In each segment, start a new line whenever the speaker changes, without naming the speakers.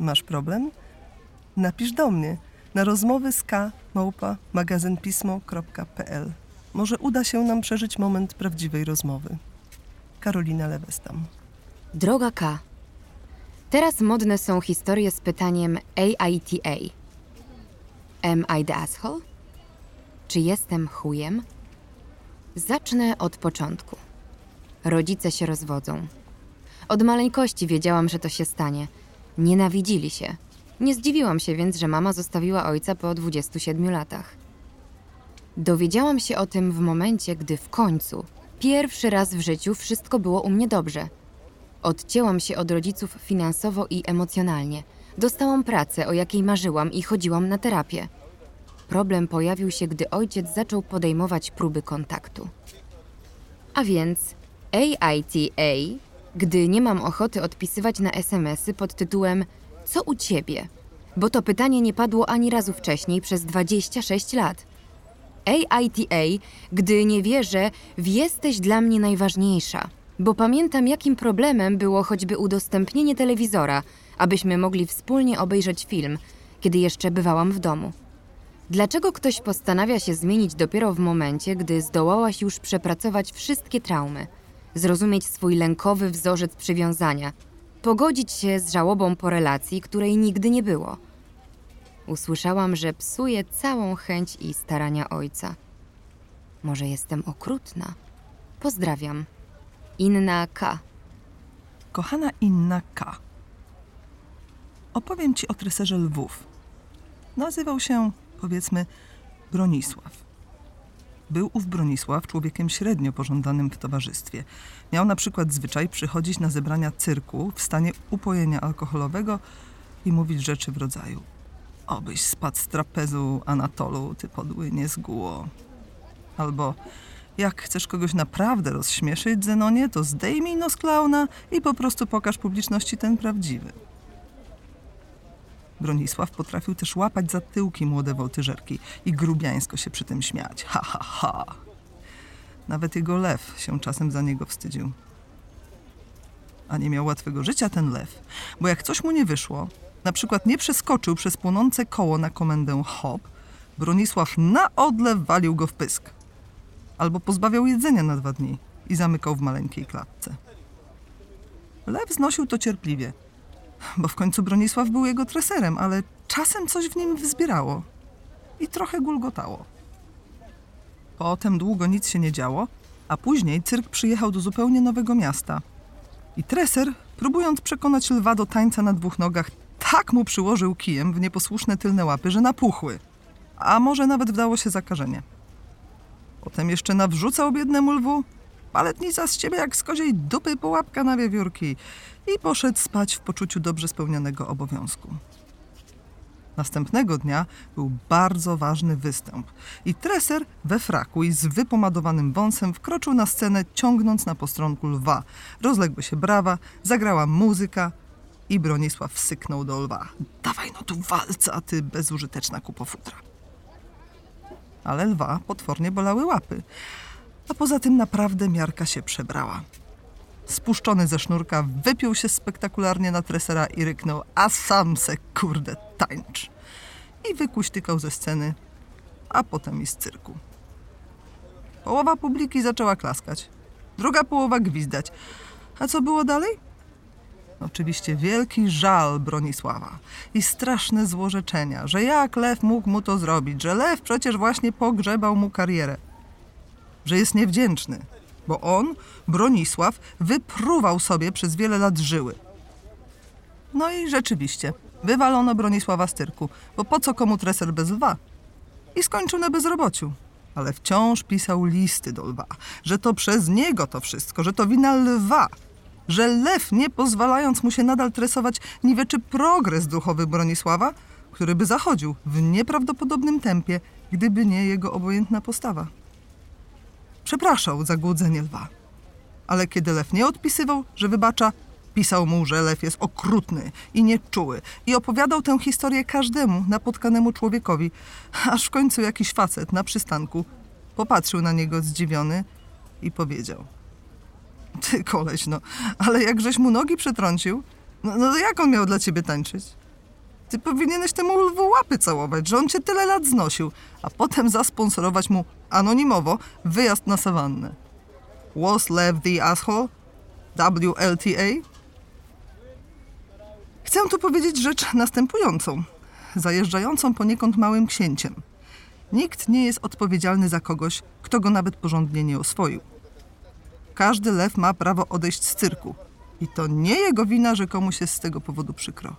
Masz problem? Napisz do mnie na rozmowy z k małpa. Może uda się nam przeżyć moment prawdziwej rozmowy. Karolina Lewestam.
Droga K. Teraz modne są historie z pytaniem AITA. Am I the asshole? Czy jestem chujem? Zacznę od początku. Rodzice się rozwodzą. Od maleńkości wiedziałam, że to się stanie. Nienawidzili się. Nie zdziwiłam się więc, że mama zostawiła ojca po 27 latach. Dowiedziałam się o tym w momencie, gdy w końcu, pierwszy raz w życiu, wszystko było u mnie dobrze. Odcięłam się od rodziców finansowo i emocjonalnie. Dostałam pracę, o jakiej marzyłam i chodziłam na terapię. Problem pojawił się, gdy ojciec zaczął podejmować próby kontaktu. A więc AITA, gdy nie mam ochoty odpisywać na SMS-y pod tytułem Co u ciebie? Bo to pytanie nie padło ani razu wcześniej przez 26 lat. AITA, gdy nie wierzę w jesteś dla mnie najważniejsza, bo pamiętam jakim problemem było choćby udostępnienie telewizora, abyśmy mogli wspólnie obejrzeć film, kiedy jeszcze bywałam w domu. Dlaczego ktoś postanawia się zmienić dopiero w momencie, gdy zdołałaś już przepracować wszystkie traumy, zrozumieć swój lękowy wzorzec przywiązania, pogodzić się z żałobą po relacji, której nigdy nie było? Usłyszałam, że psuje całą chęć i starania ojca. Może jestem okrutna? Pozdrawiam. Inna K.
Kochana Inna K. Opowiem ci o treserze lwów. Nazywał się, powiedzmy, Bronisław. Był ów Bronisław człowiekiem średnio pożądanym w towarzystwie. Miał na przykład zwyczaj przychodzić na zebrania cyrku w stanie upojenia alkoholowego i mówić rzeczy w rodzaju Obyś spadł z trapezu Anatolu, ty podły niezgóło. Albo jak chcesz kogoś naprawdę rozśmieszyć, Zenonie, to zdejmij nos klauna i po prostu pokaż publiczności ten prawdziwy. Bronisław potrafił też łapać za tyłki młode woltyżerki i grubiańsko się przy tym śmiać. Ha, ha, ha. Nawet jego lew się czasem za niego wstydził. A nie miał łatwego życia ten lew, bo jak coś mu nie wyszło, na przykład nie przeskoczył przez płonące koło na komendę hop, Bronisław na odlew walił go w pysk. Albo pozbawiał jedzenia na dwa dni i zamykał w maleńkiej klatce. Lew znosił to cierpliwie, bo w końcu Bronisław był jego treserem, ale czasem coś w nim wzbierało i trochę gulgotało. Potem długo nic się nie działo, a później cyrk przyjechał do zupełnie nowego miasta. I treser, próbując przekonać lwa do tańca na dwóch nogach, tak mu przyłożył kijem w nieposłuszne tylne łapy, że napuchły. A może nawet wdało się zakażenie. Potem jeszcze nawrzucał biednemu lwu. Baletnica z ciebie jak z koziej dupy połapka na wiewiórki. I poszedł spać w poczuciu dobrze spełnionego obowiązku. Następnego dnia był bardzo ważny występ i treser we fraku i z wypomadowanym wąsem wkroczył na scenę ciągnąc na postronku lwa. Rozległy się brawa, zagrała muzyka i Bronisław syknął do lwa. Dawaj no tu walca, ty bezużyteczna kupofutra. Ale lwa potwornie bolały łapy. A poza tym naprawdę miarka się przebrała. Spuszczony ze sznurka, wypiął się spektakularnie na tresera i ryknął, a sam se kurde tańcz. I wykuśtykał ze sceny, a potem i z cyrku. Połowa publiki zaczęła klaskać, druga połowa gwizdać. A co było dalej? Oczywiście wielki żal Bronisława i straszne złorzeczenia, że jak Lew mógł mu to zrobić, że Lew przecież właśnie pogrzebał mu karierę, że jest niewdzięczny, bo on, Bronisław, wypruwał sobie przez wiele lat żyły. No i rzeczywiście, wywalono Bronisława z tyrku, bo po co komu treser bez lwa? I skończył na bezrobociu. Ale wciąż pisał listy do lwa, że to przez niego to wszystko, że to wina lwa, że lew, nie pozwalając mu się nadal tresować, niweczy progres duchowy Bronisława, który by zachodził w nieprawdopodobnym tempie, gdyby nie jego obojętna postawa. Przepraszał za głodzenie lwa. Ale kiedy lew nie odpisywał, że wybacza, pisał mu, że lew jest okrutny i nieczuły i opowiadał tę historię każdemu napotkanemu człowiekowi, aż w końcu jakiś facet na przystanku popatrzył na niego zdziwiony i powiedział – ty koleś, no, ale jakżeś mu nogi przetrącił, no, no jak on miał dla ciebie tańczyć? Ty powinieneś temu lwu łapy całować, że on cię tyle lat znosił, a potem zasponsorować mu anonimowo wyjazd na sawannę. Was Lev the Asshole? WLTA? Chcę tu powiedzieć rzecz następującą, zajeżdżającą poniekąd małym księciem. Nikt nie jest odpowiedzialny za kogoś, kto go nawet porządnie nie oswoił. Każdy lew ma prawo odejść z cyrku. I to nie jego wina, że komuś jest z tego powodu przykro.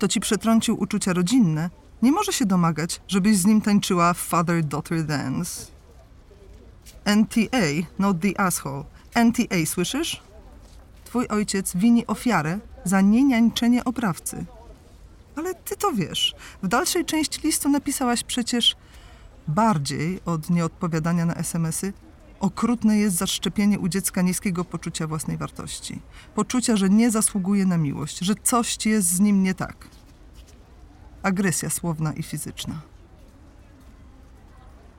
Kto ci przetrącił uczucia rodzinne, nie może się domagać, żebyś z nim tańczyła father-daughter dance. NTA, not the asshole. NTA, słyszysz? Twój ojciec wini ofiarę za nieniańczenie oprawcy. Ale ty to wiesz. W dalszej części listu napisałaś przecież bardziej od nieodpowiadania na SMS-y. Okrutne jest zaszczepienie u dziecka niskiego poczucia własnej wartości. Poczucia, że nie zasługuje na miłość, że coś jest z nim nie tak. Agresja słowna i fizyczna.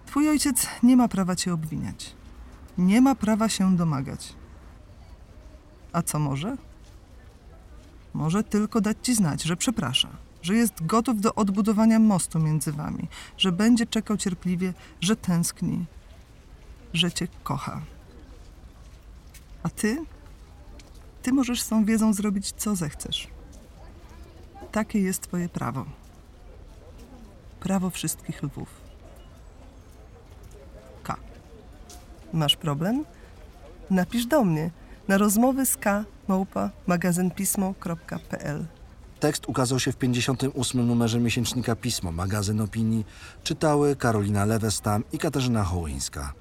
Twój ojciec nie ma prawa cię obwiniać. Nie ma prawa się domagać. A co może? Może tylko dać ci znać, że przeprasza, że jest gotów do odbudowania mostu między wami, że będzie czekał cierpliwie, że tęskni, że cię kocha. A ty? Ty możesz z tą wiedzą zrobić, co zechcesz. Takie jest twoje prawo. Prawo wszystkich lwów. K. Masz problem? Napisz do mnie na rozmowy z K małpa magazynpismo.pl
Tekst ukazał się w 58. numerze miesięcznika Pismo, magazyn opinii. Czytały Karolina Lewestam i Katarzyna Hołyńska.